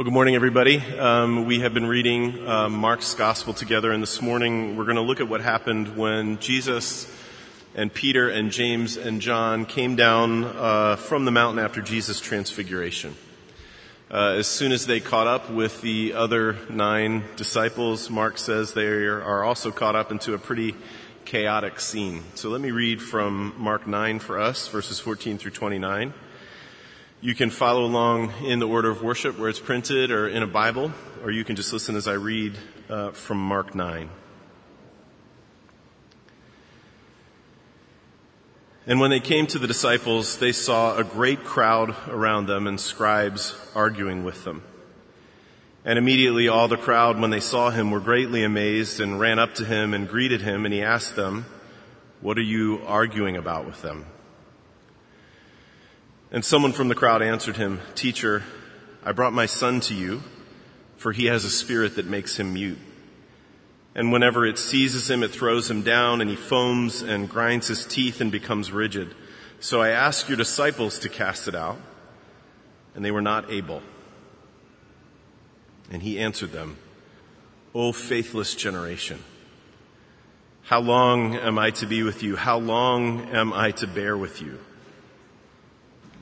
Well, good morning, everybody. Um, we have been reading uh, Mark's Gospel together, and this morning we're going to look at what happened when Jesus and Peter and James and John came down uh, from the mountain after Jesus' transfiguration. Uh, as soon as they caught up with the other nine disciples, Mark says they are also caught up into a pretty chaotic scene. So let me read from Mark 9 for us, verses 14 through 29. You can follow along in the order of worship where it's printed or in a Bible, or you can just listen as I read uh, from Mark 9. And when they came to the disciples, they saw a great crowd around them and scribes arguing with them. And immediately all the crowd, when they saw him, were greatly amazed and ran up to him and greeted him, and he asked them, What are you arguing about with them? And someone from the crowd answered him, Teacher, I brought my son to you, for he has a spirit that makes him mute. And whenever it seizes him, it throws him down, and he foams and grinds his teeth and becomes rigid. So I asked your disciples to cast it out, and they were not able. And he answered them, O faithless generation, how long am I to be with you? How long am I to bear with you?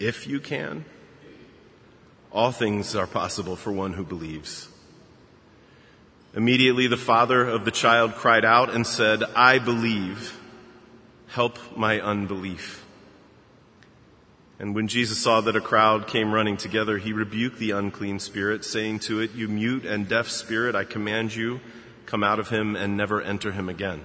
if you can. All things are possible for one who believes. Immediately the father of the child cried out and said, I believe. Help my unbelief. And when Jesus saw that a crowd came running together, he rebuked the unclean spirit, saying to it, You mute and deaf spirit, I command you, come out of him and never enter him again.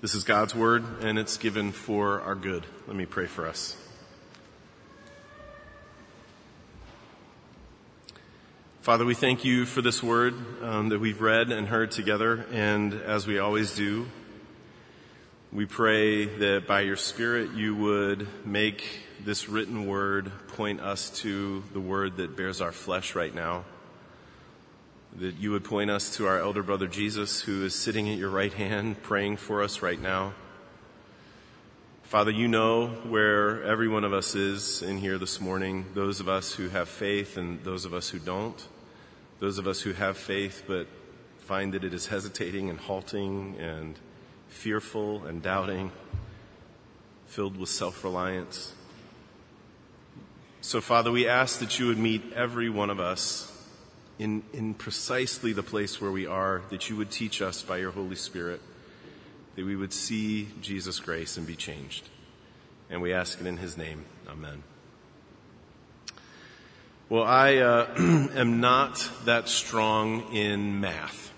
This is God's word, and it's given for our good. Let me pray for us. Father, we thank you for this word um, that we've read and heard together, and as we always do, we pray that by your Spirit you would make this written word point us to the word that bears our flesh right now that you would point us to our elder brother Jesus, who is sitting at your right hand praying for us right now. Father, you know where every one of us is in here this morning, those of us who have faith and those of us who don't, those of us who have faith but find that it is hesitating and halting and fearful and doubting, filled with self reliance. So, Father, we ask that you would meet every one of us in, in precisely the place where we are, that you would teach us by your Holy Spirit, that we would see Jesus' grace and be changed. And we ask it in his name. Amen. Well, I uh, am not that strong in math.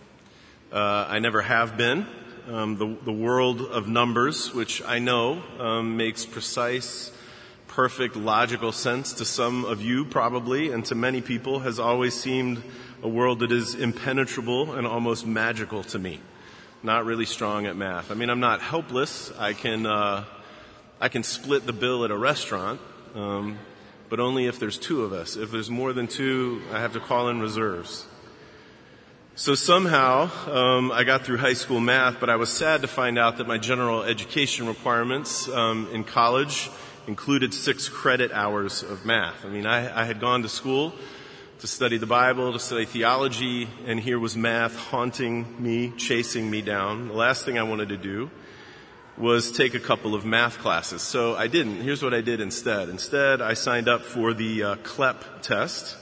Uh, I never have been. Um, the, the world of numbers, which I know um, makes precise perfect logical sense to some of you probably and to many people has always seemed a world that is impenetrable and almost magical to me. Not really strong at math. I mean, I'm not helpless. I can, uh, I can split the bill at a restaurant, um, but only if there's two of us. If there's more than two, I have to call in reserves. So somehow, um, I got through high school math, but I was sad to find out that my general education requirements um, in college included six credit hours of math. I mean, I, I had gone to school to study the Bible, to study theology, and here was math haunting me, chasing me down. The last thing I wanted to do was take a couple of math classes. So I didn't. Here's what I did instead. Instead, I signed up for the uh, CLEP test,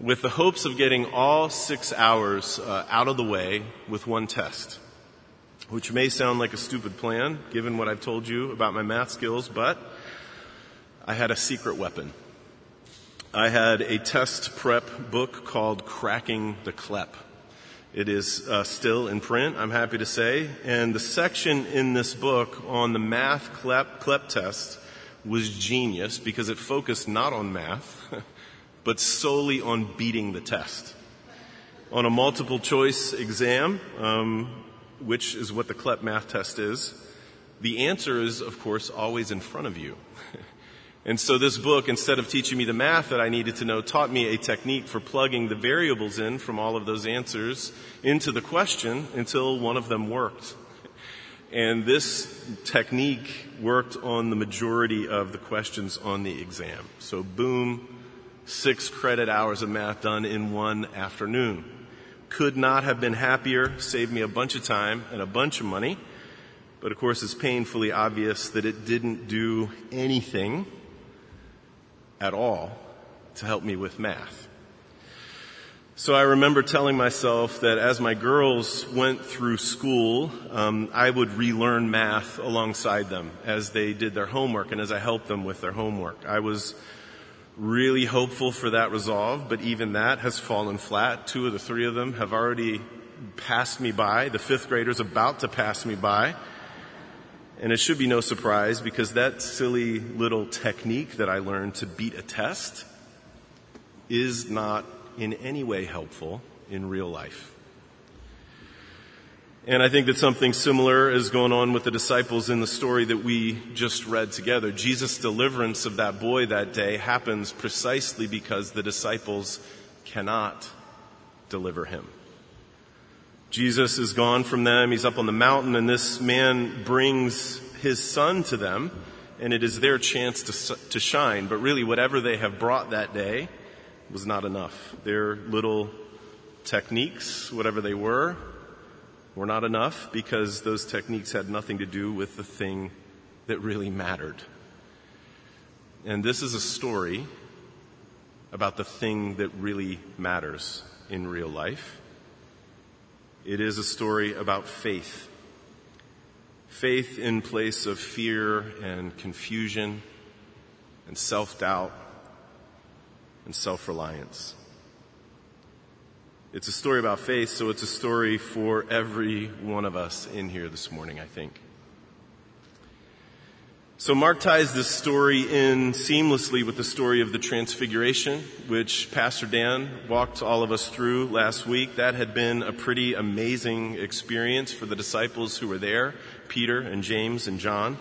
with the hopes of getting all six hours uh, out of the way with one test, which may sound like a stupid plan given what I've told you about my math skills, but I had a secret weapon. I had a test prep book called Cracking the CLEP. It is uh, still in print, I'm happy to say, and the section in this book on the math CLEP, CLEP test was genius because it focused not on math, but solely on beating the test. On a multiple choice exam, um, which is what the CLEP math test is, the answer is, of course, always in front of you. And so this book, instead of teaching me the math that I needed to know, taught me a technique for plugging the variables in from all of those answers into the question until one of them worked. And this technique worked on the majority of the questions on the exam. So boom, six credit hours of math done in one afternoon. Could not have been happier, saved me a bunch of time and a bunch of money. But of course, it's painfully obvious that it didn't do anything at all to help me with math. So I remember telling myself that as my girls went through school, um, I would relearn math alongside them as they did their homework and as I helped them with their homework. I was really hopeful for that resolve, but even that has fallen flat. Two of the three of them have already passed me by. The fifth grader's about to pass me by. And it should be no surprise because that silly little technique that I learned to beat a test is not in any way helpful in real life. And I think that something similar is going on with the disciples in the story that we just read together. Jesus' deliverance of that boy that day happens precisely because the disciples cannot deliver him. Jesus is gone from them. He's up on the mountain and this man brings his son to them and it is their chance to, to shine. But really, whatever they have brought that day was not enough. Their little techniques, whatever they were, were not enough because those techniques had nothing to do with the thing that really mattered. And this is a story about the thing that really matters in real life. It is a story about faith. Faith in place of fear and confusion and self doubt and self reliance. It's a story about faith, so it's a story for every one of us in here this morning, I think. So Mark ties this story in seamlessly with the story of the Transfiguration, which Pastor Dan walked all of us through last week. That had been a pretty amazing experience for the disciples who were there, Peter and James and John.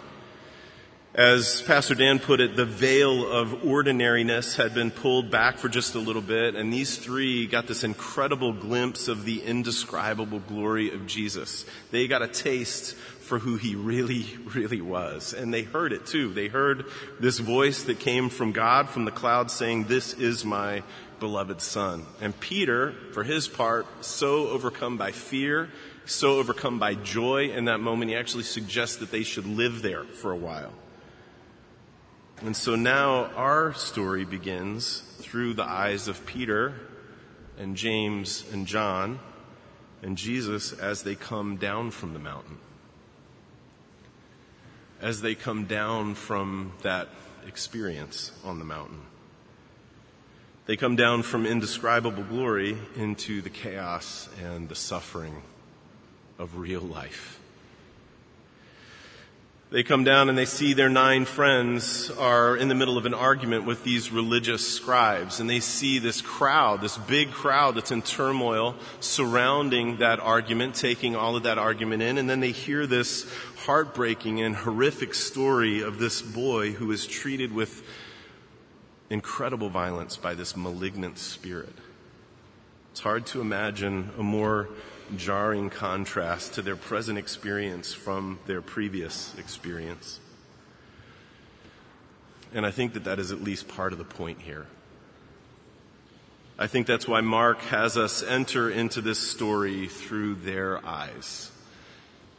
As Pastor Dan put it, the veil of ordinariness had been pulled back for just a little bit, and these three got this incredible glimpse of the indescribable glory of Jesus. They got a taste for who he really, really was. And they heard it too. They heard this voice that came from God, from the cloud saying, this is my beloved son. And Peter, for his part, so overcome by fear, so overcome by joy in that moment, he actually suggests that they should live there for a while. And so now our story begins through the eyes of Peter and James and John and Jesus as they come down from the mountain as they come down from that experience on the mountain. They come down from indescribable glory into the chaos and the suffering of real life. They come down and they see their nine friends are in the middle of an argument with these religious scribes. And they see this crowd, this big crowd that's in turmoil surrounding that argument, taking all of that argument in. And then they hear this heartbreaking and horrific story of this boy who is treated with incredible violence by this malignant spirit. It's hard to imagine a more jarring contrast to their present experience from their previous experience. And I think that that is at least part of the point here. I think that's why Mark has us enter into this story through their eyes.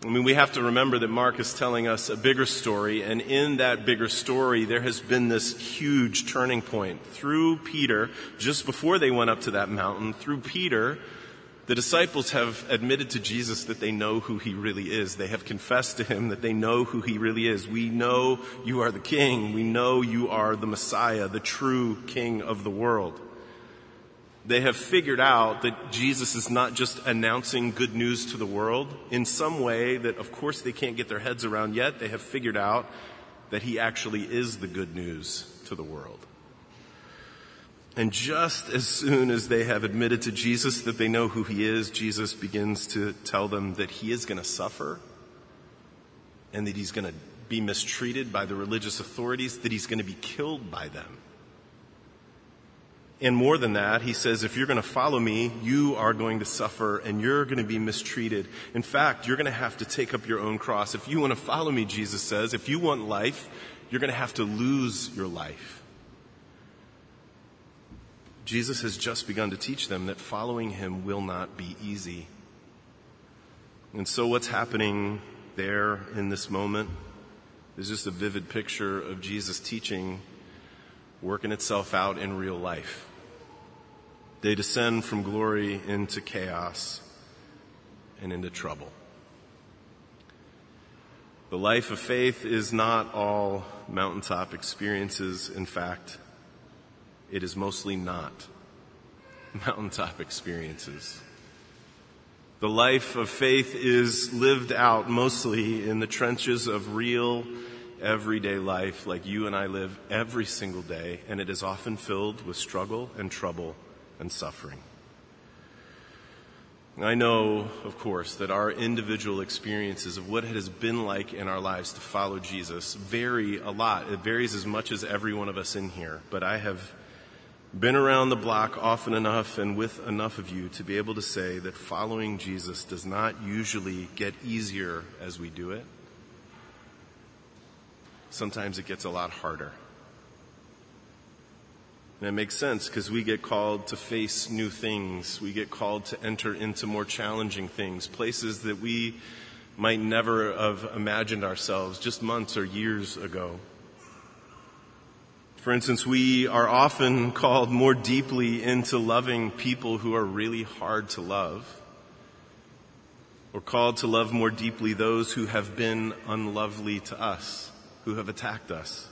I mean, we have to remember that Mark is telling us a bigger story, and in that bigger story, there has been this huge turning point. Through Peter, just before they went up to that mountain, through Peter, the disciples have admitted to Jesus that they know who he really is. They have confessed to him that they know who he really is. We know you are the king. We know you are the Messiah, the true king of the world. They have figured out that Jesus is not just announcing good news to the world in some way that, of course, they can't get their heads around yet. They have figured out that he actually is the good news to the world. And just as soon as they have admitted to Jesus that they know who he is, Jesus begins to tell them that he is going to suffer and that he's going to be mistreated by the religious authorities, that he's going to be killed by them. And more than that, he says, if you're going to follow me, you are going to suffer and you're going to be mistreated. In fact, you're going to have to take up your own cross. If you want to follow me, Jesus says, if you want life, you're going to have to lose your life. Jesus has just begun to teach them that following him will not be easy. And so what's happening there in this moment is just a vivid picture of Jesus teaching working itself out in real life. They descend from glory into chaos and into trouble. The life of faith is not all mountaintop experiences. In fact, it is mostly not mountaintop experiences. The life of faith is lived out mostly in the trenches of real everyday life like you and I live every single day, and it is often filled with struggle and trouble and suffering. I know, of course, that our individual experiences of what it has been like in our lives to follow Jesus vary a lot. It varies as much as every one of us in here, but I have been around the block often enough and with enough of you to be able to say that following Jesus does not usually get easier as we do it sometimes it gets a lot harder. And it makes sense because we get called to face new things. We get called to enter into more challenging things, places that we might never have imagined ourselves just months or years ago. For instance, we are often called more deeply into loving people who are really hard to love. Or called to love more deeply those who have been unlovely to us who have attacked us.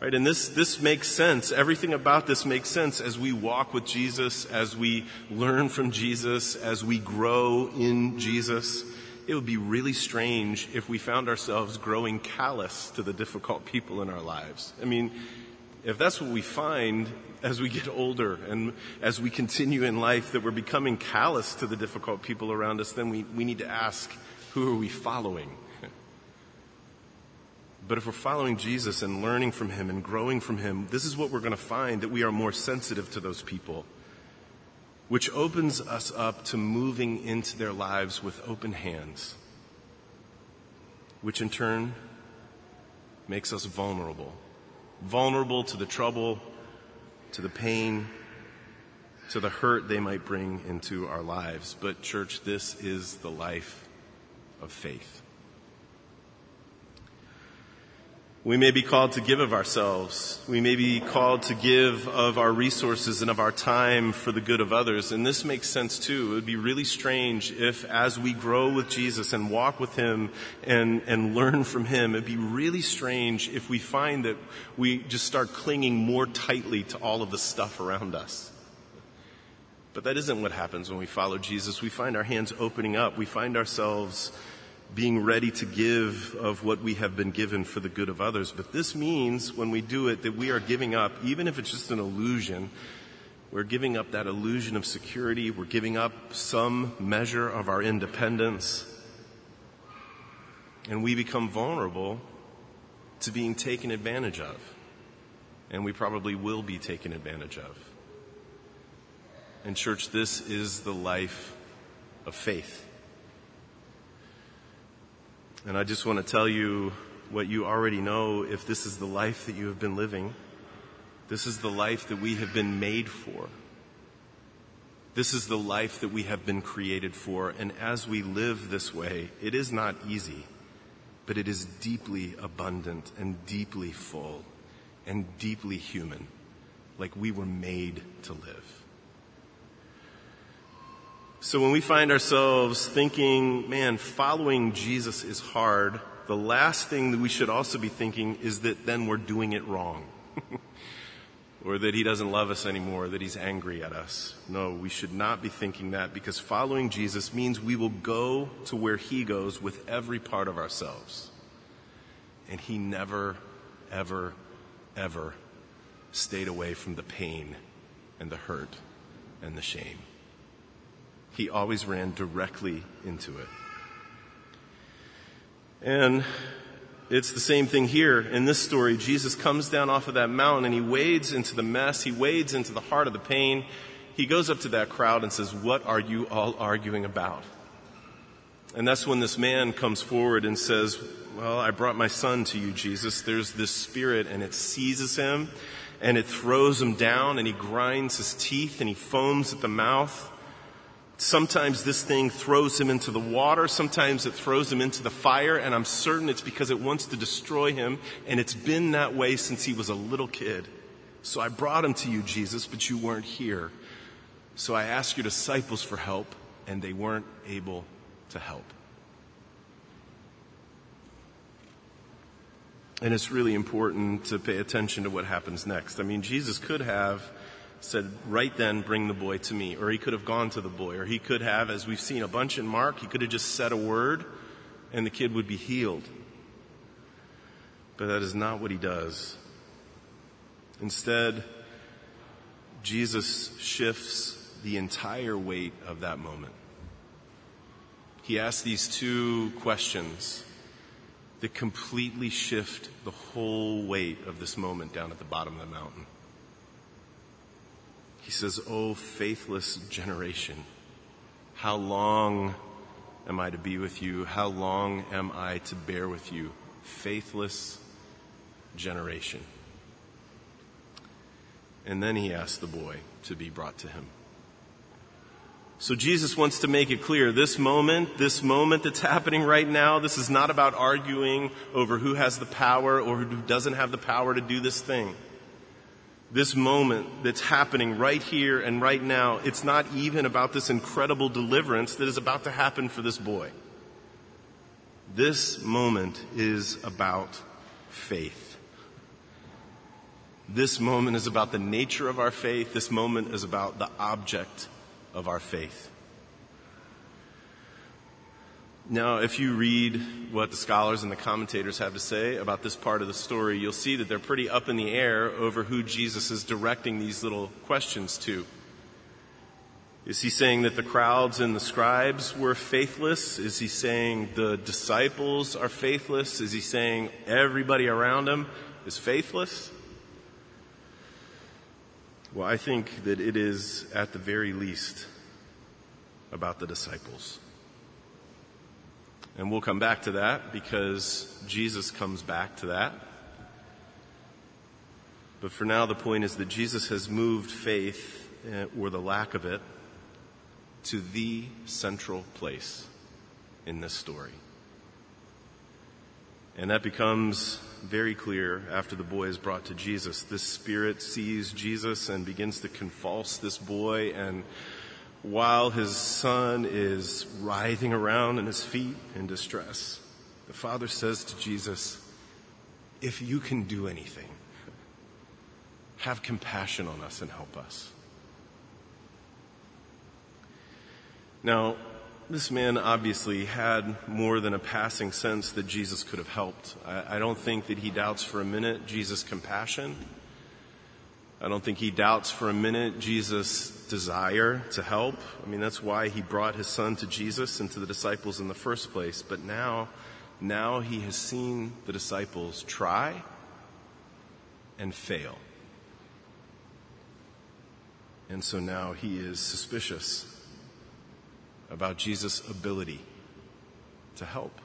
Right? And this, this makes sense. Everything about this makes sense as we walk with Jesus, as we learn from Jesus, as we grow in Jesus. It would be really strange if we found ourselves growing callous to the difficult people in our lives. I mean, if that's what we find as we get older and as we continue in life, that we're becoming callous to the difficult people around us, then we, we need to ask, who are we following? But if we're following Jesus and learning from him and growing from him, this is what we're going to find that we are more sensitive to those people, which opens us up to moving into their lives with open hands, which in turn makes us vulnerable. Vulnerable to the trouble, to the pain, to the hurt they might bring into our lives. But, church, this is the life of faith. We may be called to give of ourselves. We may be called to give of our resources and of our time for the good of others. And this makes sense too. It would be really strange if as we grow with Jesus and walk with Him and, and learn from Him, it'd be really strange if we find that we just start clinging more tightly to all of the stuff around us. But that isn't what happens when we follow Jesus. We find our hands opening up. We find ourselves being ready to give of what we have been given for the good of others. But this means when we do it that we are giving up, even if it's just an illusion, we're giving up that illusion of security. We're giving up some measure of our independence. And we become vulnerable to being taken advantage of. And we probably will be taken advantage of. And, church, this is the life of faith. And I just want to tell you what you already know if this is the life that you have been living. This is the life that we have been made for. This is the life that we have been created for, and as we live this way, it is not easy, but it is deeply abundant and deeply full and deeply human, like we were made to live. So when we find ourselves thinking, man, following Jesus is hard, the last thing that we should also be thinking is that then we're doing it wrong. or that he doesn't love us anymore, that he's angry at us. No, we should not be thinking that because following Jesus means we will go to where he goes with every part of ourselves. And he never, ever, ever stayed away from the pain and the hurt and the shame. He always ran directly into it. And it's the same thing here in this story. Jesus comes down off of that mountain and he wades into the mess. He wades into the heart of the pain. He goes up to that crowd and says, What are you all arguing about? And that's when this man comes forward and says, Well, I brought my son to you, Jesus. There's this spirit and it seizes him and it throws him down and he grinds his teeth and he foams at the mouth. Sometimes this thing throws him into the water. Sometimes it throws him into the fire. And I'm certain it's because it wants to destroy him. And it's been that way since he was a little kid. So I brought him to you, Jesus, but you weren't here. So I asked your disciples for help, and they weren't able to help. And it's really important to pay attention to what happens next. I mean, Jesus could have said, right then, bring the boy to me. Or he could have gone to the boy. Or he could have, as we've seen a bunch in Mark, he could have just said a word and the kid would be healed. But that is not what he does. Instead, Jesus shifts the entire weight of that moment. He asks these two questions that completely shift the whole weight of this moment down at the bottom of the mountain. He says, Oh, faithless generation, how long am I to be with you? How long am I to bear with you? Faithless generation. And then he asked the boy to be brought to him. So Jesus wants to make it clear this moment, this moment that's happening right now, this is not about arguing over who has the power or who doesn't have the power to do this thing this moment that's happening right here and right now, it's not even about this incredible deliverance that is about to happen for this boy. This moment is about faith. This moment is about the nature of our faith. This moment is about the object of our faith. Now, if you read what the scholars and the commentators have to say about this part of the story, you'll see that they're pretty up in the air over who Jesus is directing these little questions to. Is he saying that the crowds and the scribes were faithless? Is he saying the disciples are faithless? Is he saying everybody around him is faithless? Well, I think that it is at the very least about the disciples. And we'll come back to that because Jesus comes back to that. But for now, the point is that Jesus has moved faith, eh, or the lack of it, to the central place in this story. And that becomes very clear after the boy is brought to Jesus. This spirit sees Jesus and begins to convulse this boy and while his son is writhing around in his feet in distress, the father says to Jesus, If you can do anything, have compassion on us and help us. Now, this man obviously had more than a passing sense that Jesus could have helped. I, I don't think that he doubts for a minute Jesus' compassion. I don't think he doubts for a minute Jesus' desire to help. I mean, that's why he brought his son to Jesus and to the disciples in the first place. But now, now he has seen the disciples try and fail. And so now he is suspicious about Jesus' ability to help.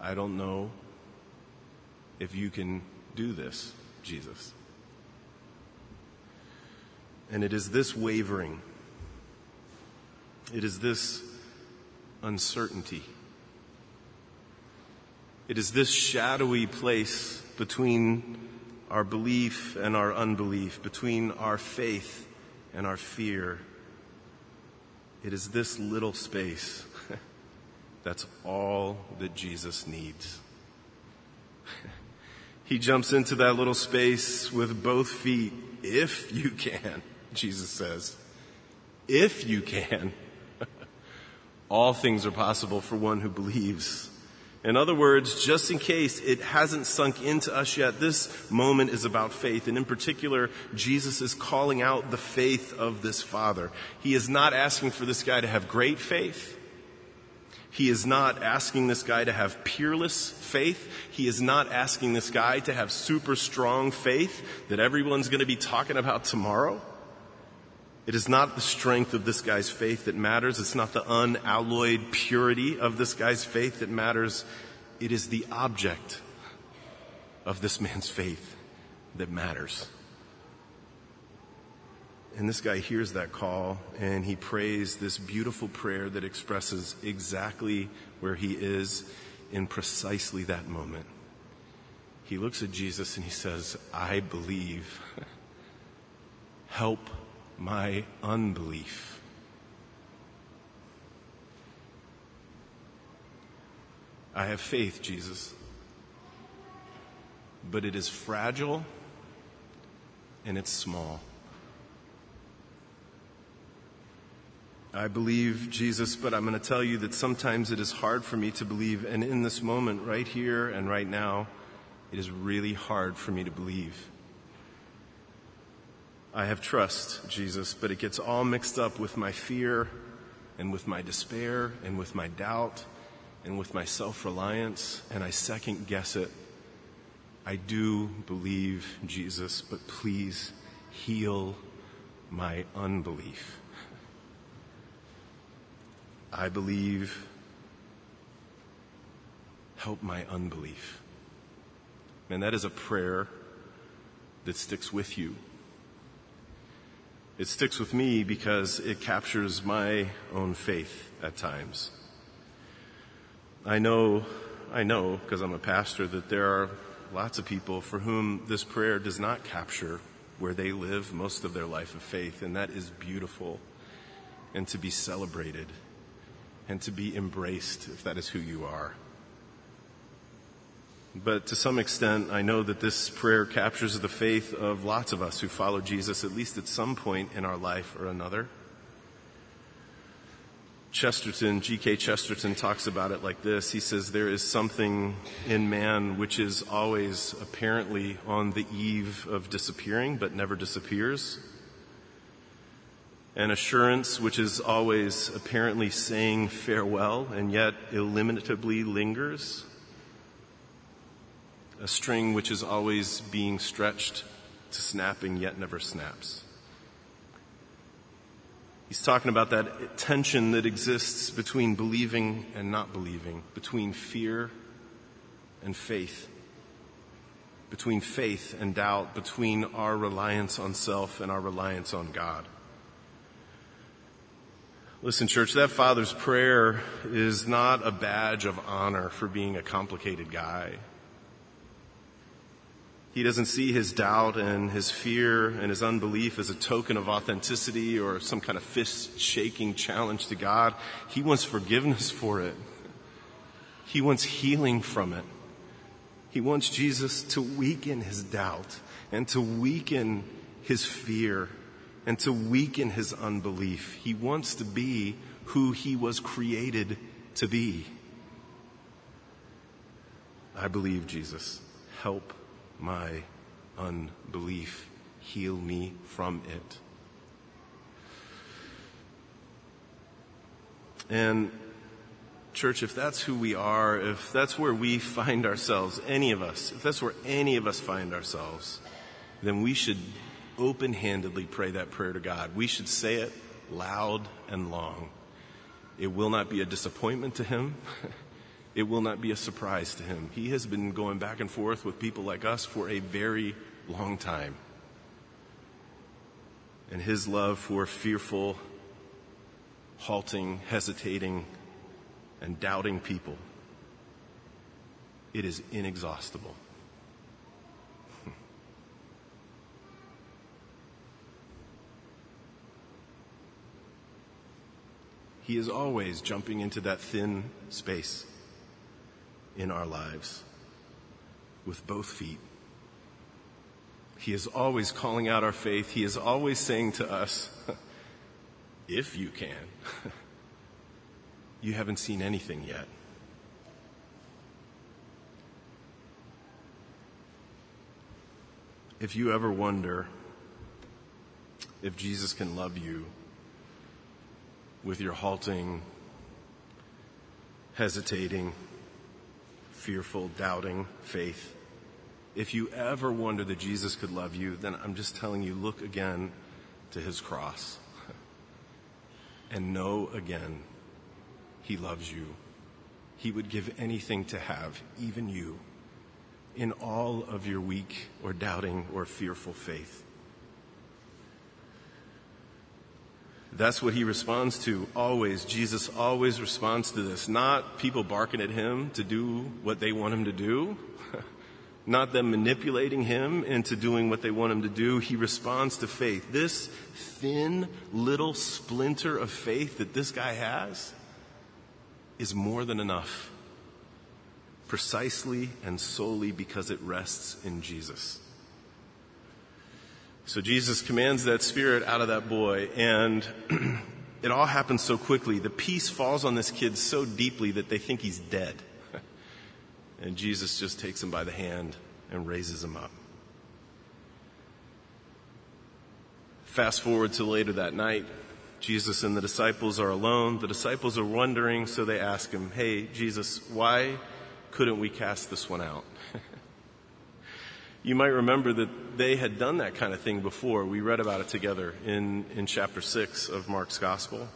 I don't know if you can do this, Jesus. And it is this wavering, it is this uncertainty, it is this shadowy place between our belief and our unbelief, between our faith and our fear. It is this little space that's all that Jesus needs. he jumps into that little space with both feet, if you can, Jesus says. If you can. all things are possible for one who believes. In other words, just in case it hasn't sunk into us yet, this moment is about faith. And in particular, Jesus is calling out the faith of this father. He is not asking for this guy to have great faith. He is not asking this guy to have peerless faith. He is not asking this guy to have super strong faith that everyone's going to be talking about tomorrow. It is not the strength of this guy's faith that matters. It's not the unalloyed purity of this guy's faith that matters. It is the object of this man's faith that matters. And this guy hears that call and he prays this beautiful prayer that expresses exactly where he is in precisely that moment. He looks at Jesus and he says, I believe. Help my unbelief. I have faith, Jesus, but it is fragile and it's small. I believe Jesus, but I'm going to tell you that sometimes it is hard for me to believe. And in this moment, right here and right now, it is really hard for me to believe. I have trust, Jesus, but it gets all mixed up with my fear and with my despair and with my doubt and with my self reliance, and I second guess it. I do believe, Jesus, but please heal my unbelief. I believe, help my unbelief. And that is a prayer that sticks with you it sticks with me because it captures my own faith at times. I know, I know, because I'm a pastor, that there are lots of people for whom this prayer does not capture where they live most of their life of faith, and that is beautiful and to be celebrated and to be embraced if that is who you are. But to some extent, I know that this prayer captures the faith of lots of us who follow Jesus at least at some point in our life or another. Chesterton, G.K. Chesterton talks about it like this. He says, There is something in man which is always apparently on the eve of disappearing, but never disappears. An assurance which is always apparently saying farewell and yet illimitably lingers a string which is always being stretched to snapping yet never snaps. He's talking about that tension that exists between believing and not believing, between fear and faith, between faith and doubt, between our reliance on self and our reliance on God. Listen, church, that father's prayer is not a badge of honor for being a complicated guy. He doesn't see his doubt and his fear and his unbelief as a token of authenticity or some kind of fist shaking challenge to God. He wants forgiveness for it. He wants healing from it. He wants Jesus to weaken his doubt and to weaken his fear and to weaken his unbelief. He wants to be who he was created to be. I believe Jesus. Help my unbelief. Heal me from it. And, church, if that's who we are, if that's where we find ourselves, any of us, if that's where any of us find ourselves, then we should open handedly pray that prayer to God. We should say it loud and long. It will not be a disappointment to Him. it will not be a surprise to him. He has been going back and forth with people like us for a very long time. and his love for fearful, halting, hesitating, and doubting people. It is inexhaustible. He is always jumping into that thin space in our lives with both feet. He is always calling out our faith. He is always saying to us, if you can, you haven't seen anything yet. If you ever wonder if Jesus can love you with your halting, hesitating, fearful, doubting faith. If you ever wonder that Jesus could love you, then I'm just telling you, look again to his cross and know again he loves you. He would give anything to have, even you, in all of your weak or doubting or fearful faith. That's what he responds to always. Jesus always responds to this. Not people barking at him to do what they want him to do. Not them manipulating him into doing what they want him to do. He responds to faith. This thin little splinter of faith that this guy has is more than enough. Precisely and solely because it rests in Jesus. So Jesus commands that spirit out of that boy, and it all happens so quickly. The peace falls on this kid so deeply that they think he's dead. and Jesus just takes him by the hand and raises him up. Fast forward to later that night. Jesus and the disciples are alone. The disciples are wondering, so they ask him, Hey, Jesus, why couldn't we cast this one out? You might remember that they had done that kind of thing before. We read about it together in, in chapter 6 of Mark's Gospel.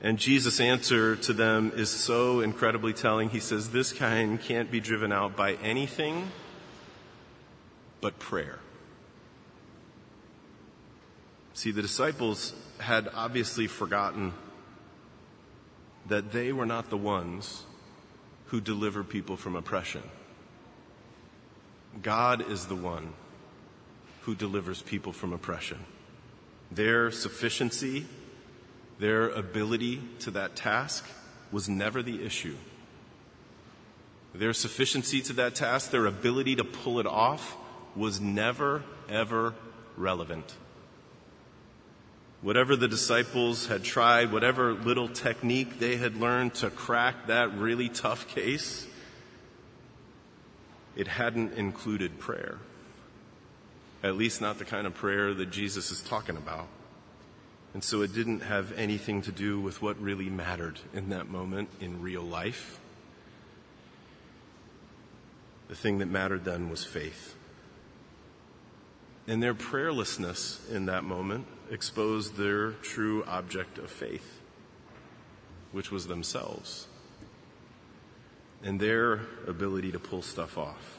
And Jesus' answer to them is so incredibly telling. He says, This kind can't be driven out by anything but prayer. See, the disciples had obviously forgotten that they were not the ones who deliver people from oppression. God is the one who delivers people from oppression. Their sufficiency, their ability to that task was never the issue. Their sufficiency to that task, their ability to pull it off was never, ever relevant. Whatever the disciples had tried, whatever little technique they had learned to crack that really tough case, it hadn't included prayer. At least not the kind of prayer that Jesus is talking about. And so it didn't have anything to do with what really mattered in that moment in real life. The thing that mattered then was faith. And their prayerlessness in that moment exposed their true object of faith, which was themselves and their ability to pull stuff off.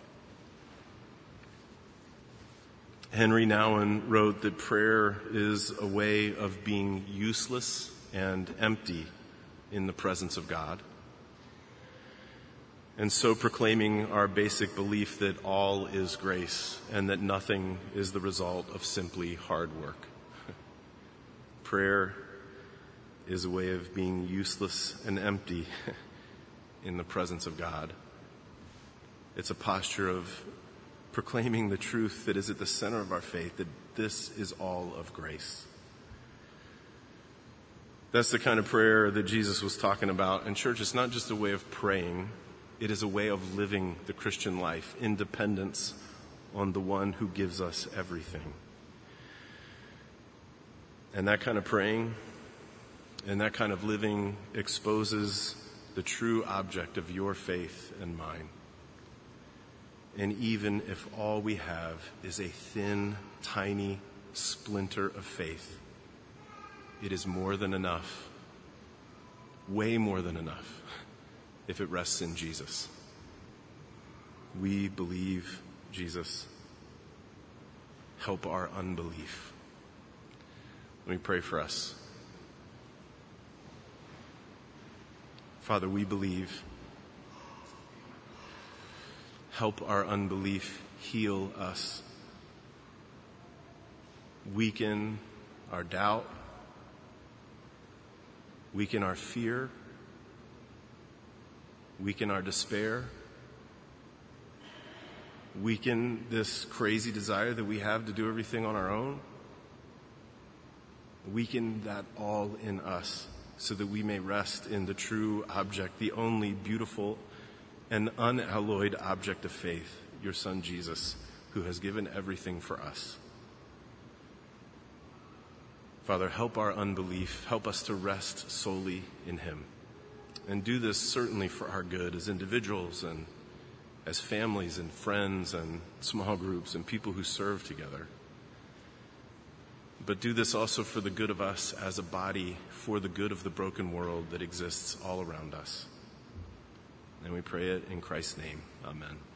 Henri Nouwen wrote that prayer is a way of being useless and empty in the presence of God. And so proclaiming our basic belief that all is grace and that nothing is the result of simply hard work. Prayer is a way of being useless and empty in the presence of God. It's a posture of proclaiming the truth that is at the center of our faith, that this is all of grace. That's the kind of prayer that Jesus was talking about. And church, it's not just a way of praying, it is a way of living the Christian life, independence on the one who gives us everything. And that kind of praying and that kind of living exposes the true object of your faith and mine. And even if all we have is a thin, tiny splinter of faith, it is more than enough, way more than enough, if it rests in Jesus. We believe Jesus. Help our unbelief. Let me pray for us. Father, we believe. Help our unbelief, heal us, weaken our doubt, weaken our fear, weaken our despair, weaken this crazy desire that we have to do everything on our own. Weaken that all in us so that we may rest in the true object, the only beautiful and unalloyed object of faith, your Son Jesus, who has given everything for us. Father, help our unbelief. Help us to rest solely in Him. And do this certainly for our good as individuals and as families and friends and small groups and people who serve together. But do this also for the good of us as a body, for the good of the broken world that exists all around us. And we pray it in Christ's name. Amen.